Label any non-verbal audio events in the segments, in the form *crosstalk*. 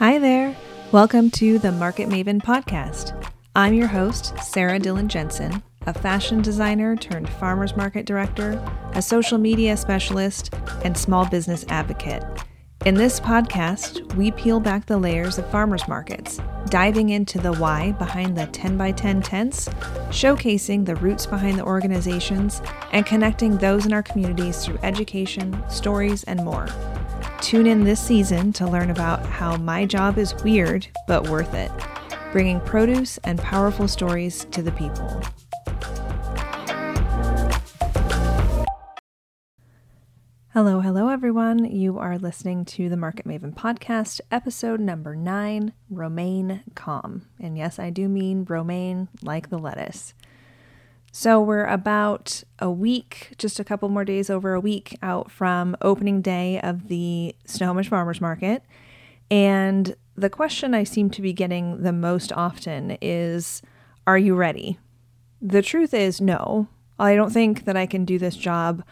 Hi there. Welcome to the Market Maven podcast. I'm your host, Sarah Dillon Jensen, a fashion designer turned farmers market director, a social media specialist, and small business advocate. In this podcast, we peel back the layers of farmers markets, diving into the why behind the 10 by 10 tents, showcasing the roots behind the organizations, and connecting those in our communities through education, stories, and more. Tune in this season to learn about how my job is weird but worth it, bringing produce and powerful stories to the people. Hello, hello, everyone. You are listening to the Market Maven podcast, episode number nine Romaine Calm. And yes, I do mean romaine like the lettuce. So we're about a week, just a couple more days over a week out from opening day of the Snohomish Farmers Market. And the question I seem to be getting the most often is Are you ready? The truth is, no. I don't think that I can do this job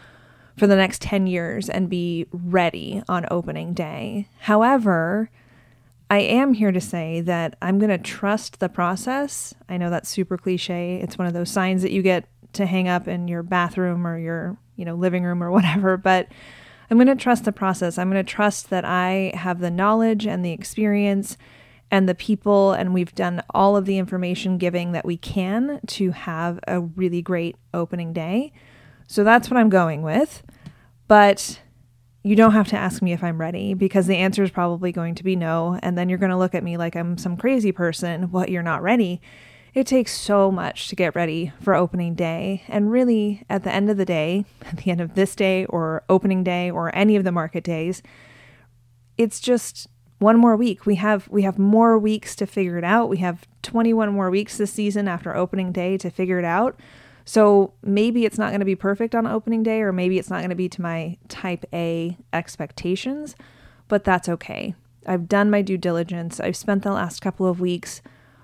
for the next 10 years and be ready on opening day. However, I am here to say that I'm going to trust the process. I know that's super cliche. It's one of those signs that you get to hang up in your bathroom or your, you know, living room or *laughs* whatever, but I'm going to trust the process. I'm going to trust that I have the knowledge and the experience and the people and we've done all of the information giving that we can to have a really great opening day. So that's what I'm going with. But you don't have to ask me if I'm ready because the answer is probably going to be no. And then you're going to look at me like I'm some crazy person. What, you're not ready? It takes so much to get ready for opening day. And really, at the end of the day, *laughs* at the end of this day or opening day or any of the market days, it's just one more week. We have we have more weeks to figure it out. We have 21 more weeks this season after opening day to figure it out. So maybe it's not going to be perfect on opening day, or maybe it's not going to be to my type A expectations, but that's okay. I've done my due diligence. I've spent the last couple of weeks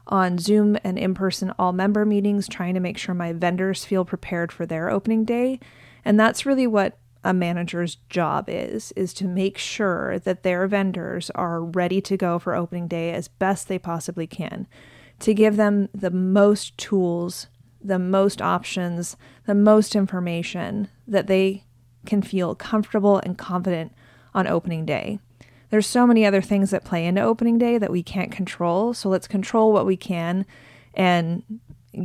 on Zoom and in person all member meetings trying to make sure my vendors feel prepared for their opening day. And that's really what a manager's job is is to make sure that their vendors are ready to go for opening day as best they possibly can to give them the most tools the most options, the most information that they can feel comfortable and confident on opening day. There's so many other things that play into opening day that we can't control. So let's control what we can and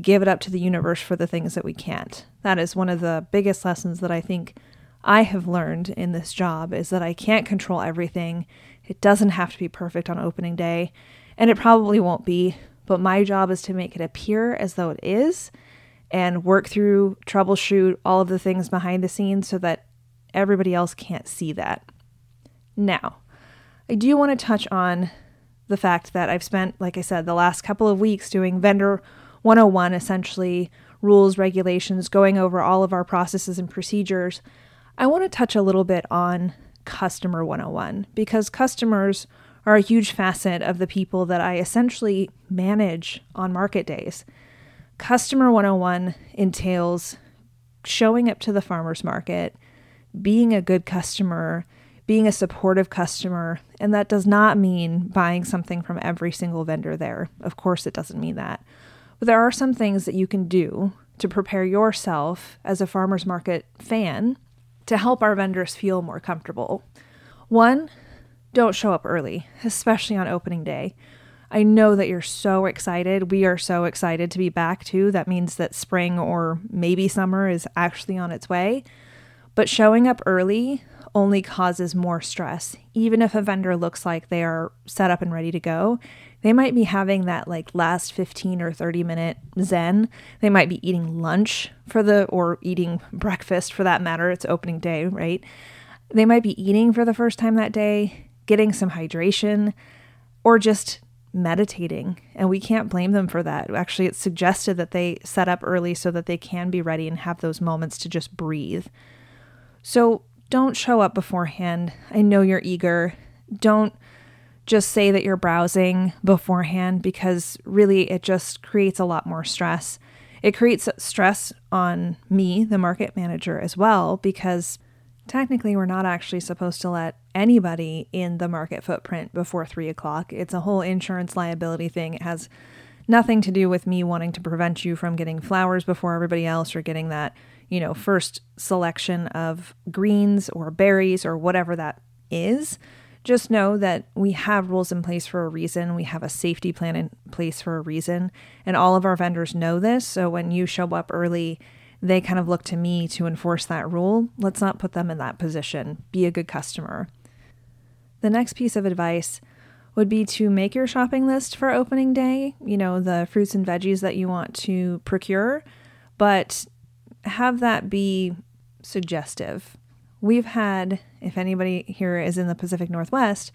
give it up to the universe for the things that we can't. That is one of the biggest lessons that I think I have learned in this job is that I can't control everything. It doesn't have to be perfect on opening day, and it probably won't be, but my job is to make it appear as though it is and work through, troubleshoot all of the things behind the scenes so that everybody else can't see that. Now, I do want to touch on the fact that I've spent, like I said, the last couple of weeks doing vendor 101, essentially rules, regulations, going over all of our processes and procedures. I want to touch a little bit on customer 101 because customers are a huge facet of the people that I essentially manage on market days. Customer 101 entails showing up to the farmer's market, being a good customer, being a supportive customer, and that does not mean buying something from every single vendor there. Of course, it doesn't mean that. But there are some things that you can do to prepare yourself as a farmer's market fan to help our vendors feel more comfortable. One, don't show up early, especially on opening day. I know that you're so excited. We are so excited to be back too. That means that spring or maybe summer is actually on its way. But showing up early only causes more stress. Even if a vendor looks like they are set up and ready to go, they might be having that like last 15 or 30 minute zen. They might be eating lunch for the, or eating breakfast for that matter. It's opening day, right? They might be eating for the first time that day, getting some hydration, or just meditating and we can't blame them for that. Actually, it's suggested that they set up early so that they can be ready and have those moments to just breathe. So, don't show up beforehand. I know you're eager. Don't just say that you're browsing beforehand because really it just creates a lot more stress. It creates stress on me, the market manager, as well, because technically we're not actually supposed to let anybody in the market footprint before three o'clock. It's a whole insurance liability thing. It has nothing to do with me wanting to prevent you from getting flowers before everybody else or getting that, you know, first selection of greens or berries or whatever that is. Just know that we have rules in place for a reason. We have a safety plan in place for a reason. And all of our vendors know this. So when you show up early, they kind of look to me to enforce that rule. Let's not put them in that position. Be a good customer. The next piece of advice would be to make your shopping list for opening day, you know, the fruits and veggies that you want to procure, but have that be suggestive. We've had, if anybody here is in the Pacific Northwest,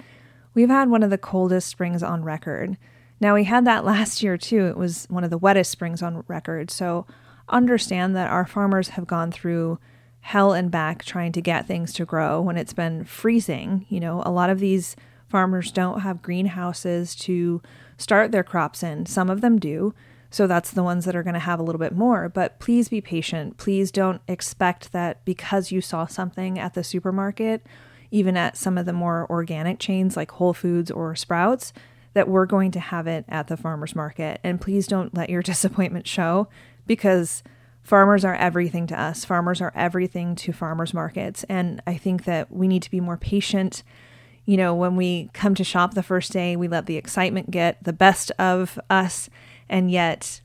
we've had one of the coldest springs on record. Now, we had that *laughs* last year too. It was one of the wettest springs on record. So, understand that our farmers have gone through hell and back trying to get things to grow when it's been freezing. You know, a lot of these farmers don't have greenhouses to start their crops in. Some of them do. So that's the ones that are going to have a little bit more. But please be patient. Please don't expect that because you saw something at the supermarket, even at some of the more organic chains like Whole Foods or Sprouts, that we're going to have it at the farmer's market. And please don't let your *laughs* disappointment show because farmers are everything to us. Farmers are everything to farmers markets. And I think that we need to be more patient you know, when we come to shop the first day, we let the excitement get the best of us, and yet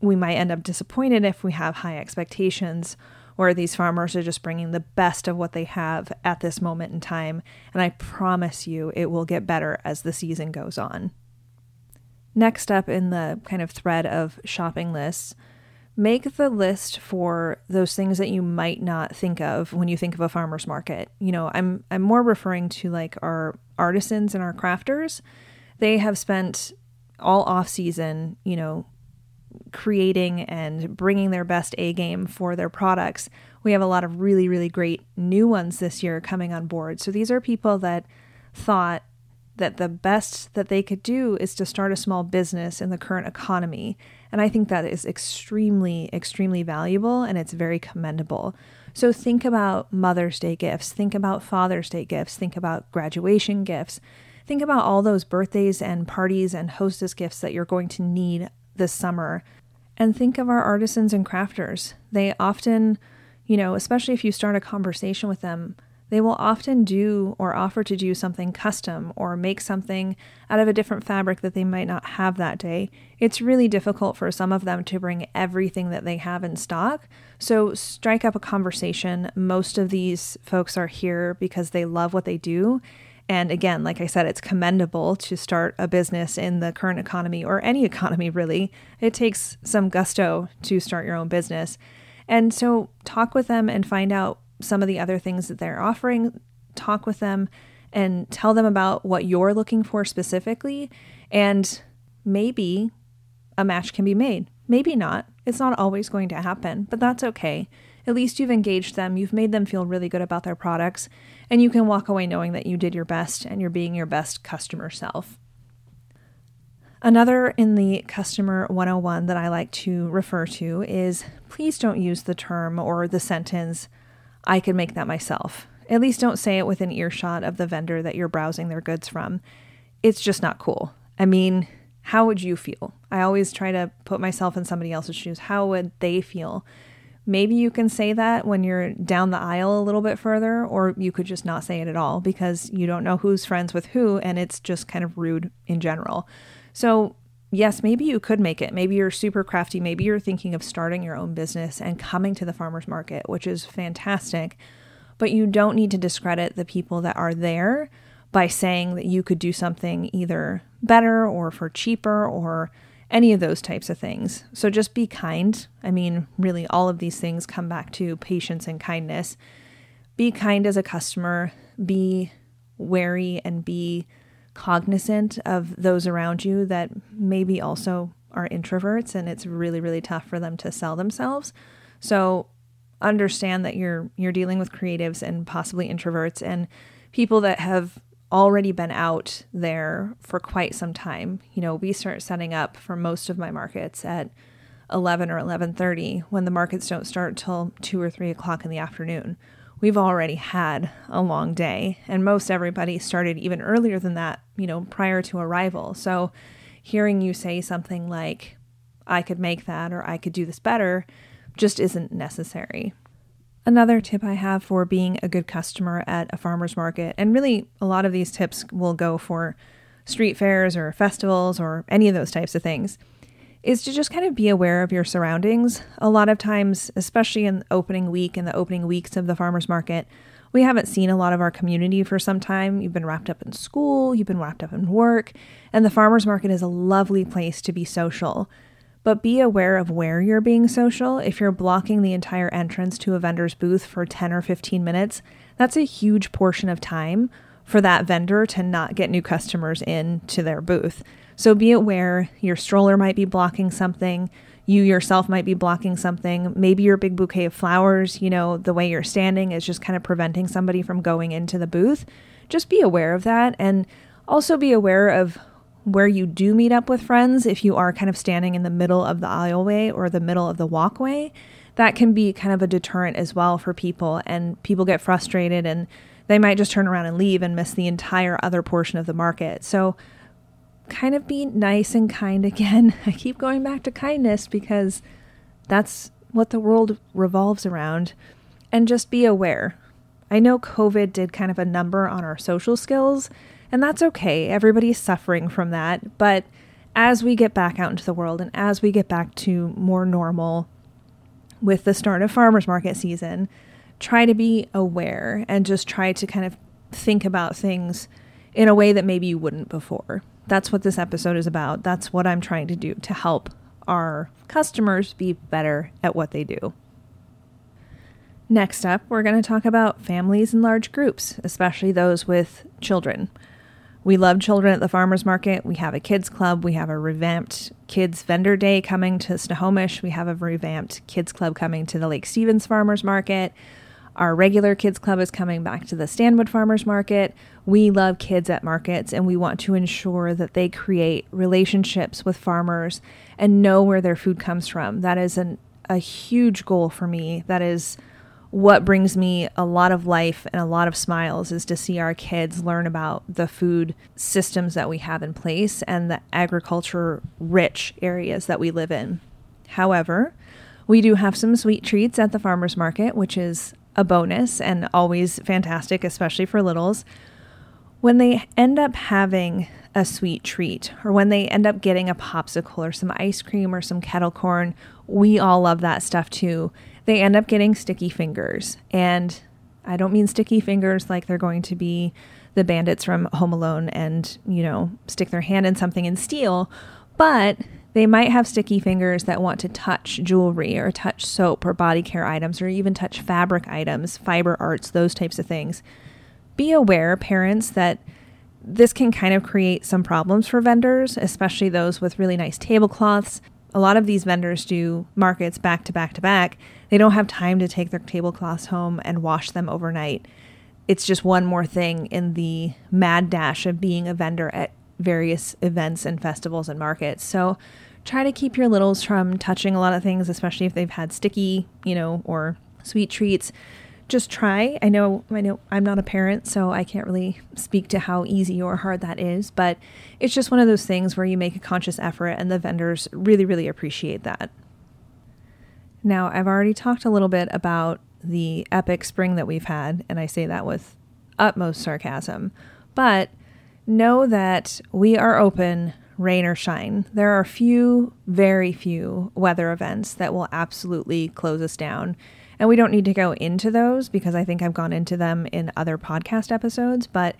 we might end up disappointed if we have high expectations or these farmers are just bringing the best of what they have at this moment in time. And I promise you it will get better as the season goes on. Next up in the kind of thread of shopping lists, make the list for those things that you might not think of when you think of a farmer's market. You know, I'm I'm more referring to like our artisans and our crafters. They have spent all off season, you know, creating and bringing their best A game for their products. We have a lot of really really great new ones this year coming on board. So these are people that thought that the best that they could do is to start a small business in the current economy and I think that is extremely, extremely valuable and it's very commendable. So think about Mother's Day gifts, think about Father's Day gifts, think about graduation gifts, think about all those birthdays and parties and hostess gifts that you're going to need this summer. And think of our artisans and crafters. They often, you know, especially if you start a conversation with them, they will often do or offer to do something custom or make something out of a different fabric that they might not have that day. It's really difficult for some of them to bring everything that they have in stock. So, strike up a conversation. Most of these folks are here because they love what they do. And again, like I said, it's commendable to start a business in the current economy or any *laughs* economy, really. It takes some gusto to start your own business. And so, talk with them and find out some of the other things that they're offering, talk with them and tell them about what you're looking for specifically. And maybe a match can be made. Maybe not. It's not always going to happen, but that's okay. At least you've engaged them, you've made them feel really good about their products, and you can walk away knowing that you did your best and you're being your best customer self. Another in the customer 101 that I like to refer to is please don't use the term or the sentence, I could make that myself. At least don't say it within earshot of the vendor that you're browsing their goods from. It's just not cool. I mean, how would you feel? I always try to put myself in somebody else's shoes. How would they feel? Maybe you can say that when you're down the aisle a little bit further, or you could just not say it at all because you don't know who's friends with who and it's just kind of rude in general. So yes, maybe you could make it. Maybe you're super crafty. Maybe you're thinking of starting your own business and coming to the farmer's market, which is fantastic. But you don't need to discredit the people that are there by saying that you could do something either better or for cheaper or any of those types of things. So just be kind. I mean, really, all of these things come back to patience and kindness. Be kind as a customer, be wary and be cognizant of those around you that maybe also are introverts and it's really really tough for them to sell themselves. So understand that you're you're dealing with creatives and possibly introverts and people that have already been out there for quite some time. You know, we start setting up for most of my markets at 11 or 11.30 when the markets don't start till 2 or 3 o'clock in the afternoon we've already had a long day. And most everybody started even earlier than that, you know, prior to arrival. So hearing you say something like, I could make that or I could do this better just isn't necessary. Another tip I have for being a good customer at a farmer's market, and really a lot of these tips will go for street fairs or festivals or any of those types of things, is to just kind of be aware of your surroundings. A lot of times, especially in opening week and the opening weeks of the farmer's market, we haven't seen a lot of our community for some time. You've been wrapped up in school, you've been wrapped up in work, and the farmer's market is a lovely place to be social but be aware of where you're being social. If you're blocking the entire entrance to a vendor's booth for 10 or 15 minutes, that's a huge portion of time for that vendor to not get new customers in to their booth. So be aware your stroller might be blocking something, you yourself might be blocking something. Maybe your big bouquet of flowers, you know, the way you're standing is just kind of preventing somebody from going into the booth. Just be aware of that and also be aware of where you do meet up with friends, if you are kind of standing in the middle of the aisleway or the middle of the walkway, that can be kind of a deterrent as well for people. And people get frustrated and they might just turn around and leave and miss the entire other portion of the market. So, kind of be nice and kind again. *laughs* I keep going back to kindness because that's what the world revolves around. And just be aware. I know COVID did kind of a number on our social skills and that's okay. Everybody's suffering from that. But as we get back out into the world and as we get back to more normal with the start of farmers market season, try to be aware and just try to kind of think about things in a way that maybe you wouldn't before. That's what this episode is about. That's what I'm trying to do to help our customers be better at what they do. Next up, we're going to talk about families in large groups, especially those with children. We love children at the farmers market. We have a kids club. We have a revamped kids vendor day coming to Snohomish. We have a revamped kids club coming to the Lake Stevens farmers market. Our regular kids club is coming back to the Stanwood farmers market. We love kids at markets and we want to ensure that they create relationships with farmers and know where their food comes from. That is an, a huge goal for me. That is what brings me a lot of life and a lot of smiles is to see our kids learn about the food systems that we have in place and the agriculture rich areas that we live in. However, we do have some sweet treats at the farmers market, which is a bonus and always fantastic, especially for littles. When they end up having a sweet treat, or when they end up getting a popsicle or some ice cream or some kettle corn, we all love that stuff too they end up getting sticky fingers. And I don't mean sticky fingers like they're going to be the bandits from Home Alone and, you know, stick their hand in something and steal, but they might have sticky fingers that want to touch jewelry or touch soap or body care items or even touch fabric items, fiber arts, those types of things. Be aware, parents, that this can kind of create some problems for vendors, especially those with really nice tablecloths. A lot of these vendors do markets back to back to back, they don't have time to take their tablecloths home and wash them overnight. It's just one more thing in the mad dash of being a vendor at various events and festivals and markets. So try to keep your littles from touching a lot of things, especially if they've had sticky, you know, or sweet treats. Just try. I know I know I'm not a parent, so I can't really speak to how easy or hard that is, but it's just one of those things where you make a conscious effort and the vendors really really appreciate that. Now, I've already talked a little bit about the epic spring that we've had, and I say that with utmost sarcasm, but know that we are open rain or shine. There are few, very few weather events that will absolutely close us down. And we don't need to go into those because I think I've gone into them in other podcast episodes, but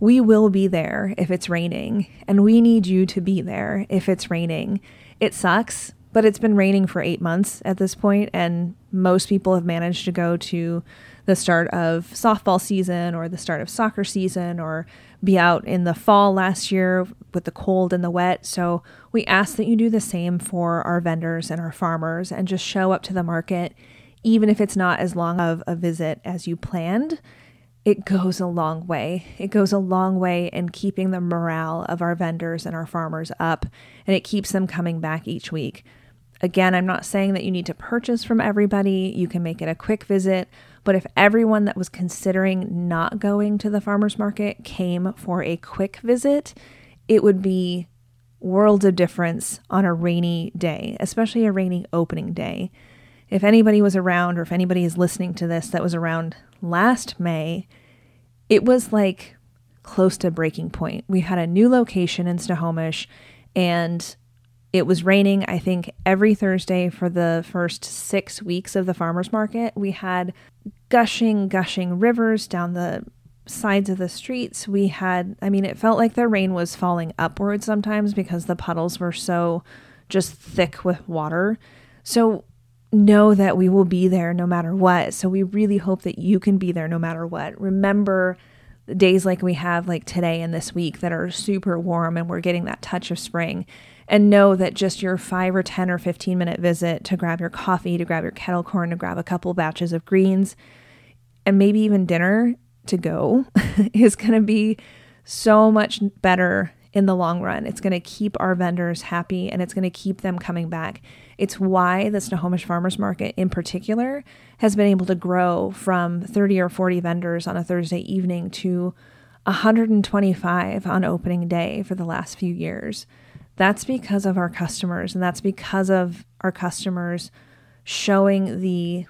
we will be there if it's raining, and we need you to be there if it's raining. It sucks but it's been raining for eight months at this point, and most people have managed to go to the start of softball season or the start of soccer season or be out in the fall last year with the cold and the wet. So we ask that you do the same for our vendors and our farmers and just show up to the market, even if it's not as long of a visit as you planned it goes a long way. It goes a long way in keeping the morale of our vendors and our farmers up, and it keeps them coming back each week. Again, I'm not saying that you need to purchase from everybody. You can make it a quick visit, But if everyone that was considering not going to the farmer's market came for a quick visit, it would be worlds of difference on a rainy day, especially a rainy opening day. If anybody was around, or if anybody is listening to this that was around last May, it was like close to breaking point. We had a new location in Snohomish and it was raining, I think, every Thursday for the first six weeks of the farmer's market. We had gushing, gushing rivers down the sides of the streets. We had, I mean, it felt like the rain was falling upwards sometimes because the puddles were so just thick with water. So know that we will be there no matter what. So we really hope that you can be there no matter what. Remember days like we have like today and this week that are super warm and we're getting that touch of spring and know that just your 5 or 10 or 15 minute visit to grab your coffee, to grab your kettle corn, to grab a couple batches of greens and maybe even dinner to go *laughs* is going to be so much better in the long run. It's going to keep our vendors happy and it's going to keep them coming back. It's why the Snohomish Farmers Market in particular has been able to grow from 30 or 40 vendors on a Thursday evening to 125 on opening day for the last few years. That's because of our customers and that's because of our customers showing the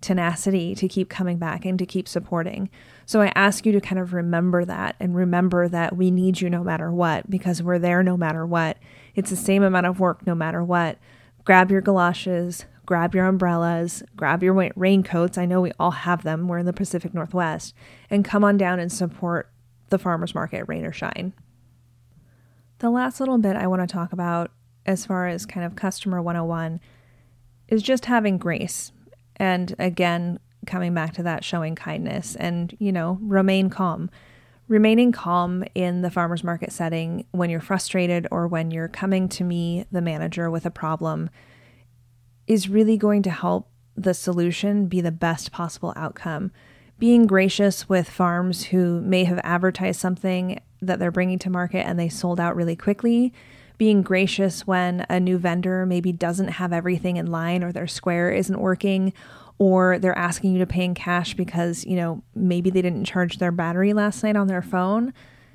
tenacity to keep coming back and to keep supporting. So I ask you to kind of remember that and remember that we need you no matter what because we're there no matter what. It's the same amount of work no matter what grab your galoshes, grab your umbrellas, grab your raincoats. I know we all have them. We're in the Pacific Northwest. And come on down and support the farmers market, rain or shine. The last little bit I want to talk about, as far as kind of customer 101, is just having grace. And again, coming back to that, showing kindness and, you know, remain calm. Remaining calm in the farmer's market setting when you're frustrated or when you're coming to me, the manager, with a problem is really going to help the solution be the best possible outcome. Being gracious with farms who may have advertised something that they're bringing to market and they sold out really quickly. Being gracious when a new vendor maybe doesn't have everything in line or their square isn't working or they're asking you to pay in cash because, you know, maybe they didn't charge their battery last night on their phone,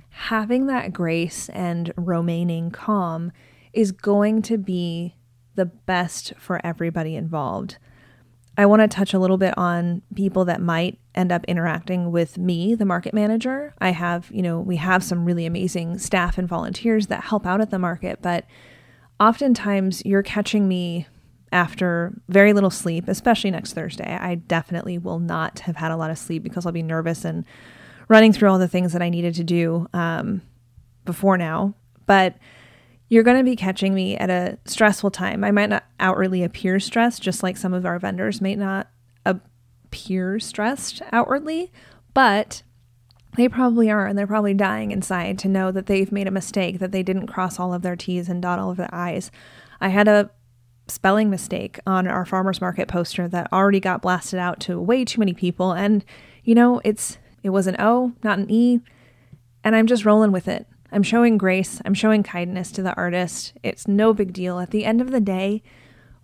having that grace and remaining calm is going to be the best for everybody involved. I want to touch a little bit on people that might end up interacting with me, the market manager. I have, you know, we have some really amazing staff and volunteers that help out at the market, but oftentimes you're catching me after very little sleep, especially next Thursday. I definitely will not have had a lot of sleep because I'll be nervous and running through all the things that I needed to do um, before now. But you're going to be catching me at a stressful time. I might not outwardly appear stressed, just like some of our vendors may not appear stressed outwardly, but they probably are, and they're probably dying inside to know that they've made a mistake, that they didn't cross all of their T's and dot all of their I's. I had a spelling mistake on our farmers market poster that already got blasted out to way too many people. And you know it's it was an O not an E. And I'm just rolling with it. I'm showing grace. I'm showing kindness to the artist. It's no big deal. At the end of the day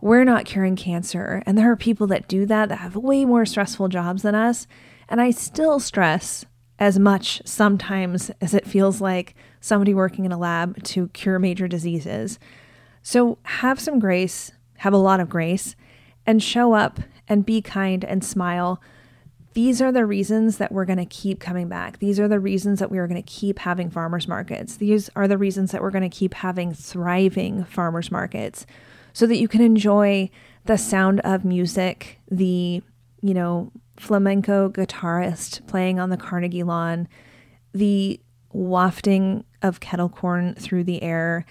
we're not curing cancer. And there are people that do that that have way more stressful jobs than us. And I still stress as much sometimes as it feels like somebody working in a lab to cure major diseases so have some grace, have a lot of grace, and show up and be kind and smile. These are the reasons that we're going to keep coming back. These are the reasons that we are going to keep having farmers markets. These are the reasons that we're going to keep having thriving farmers markets so that you can enjoy the sound of music, the, you know, flamenco guitarist playing on the Carnegie lawn, the wafting of kettle corn through the air,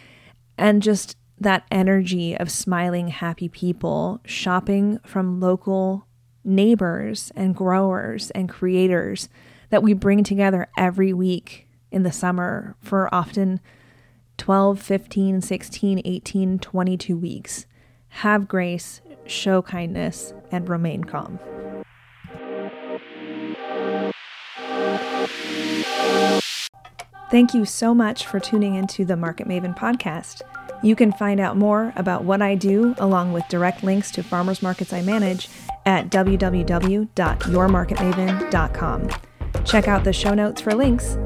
and just that energy of smiling, happy people shopping from local neighbors and growers and creators that we bring together every week in the summer for often 12, 15, 16, 18, 22 weeks. Have grace, show kindness, and remain calm. Thank you so much for tuning into the Market Maven podcast. You can find out more about what I do, along with direct links to farmers markets I manage, at www.yourmarketmaven.com. Check out the show notes for links.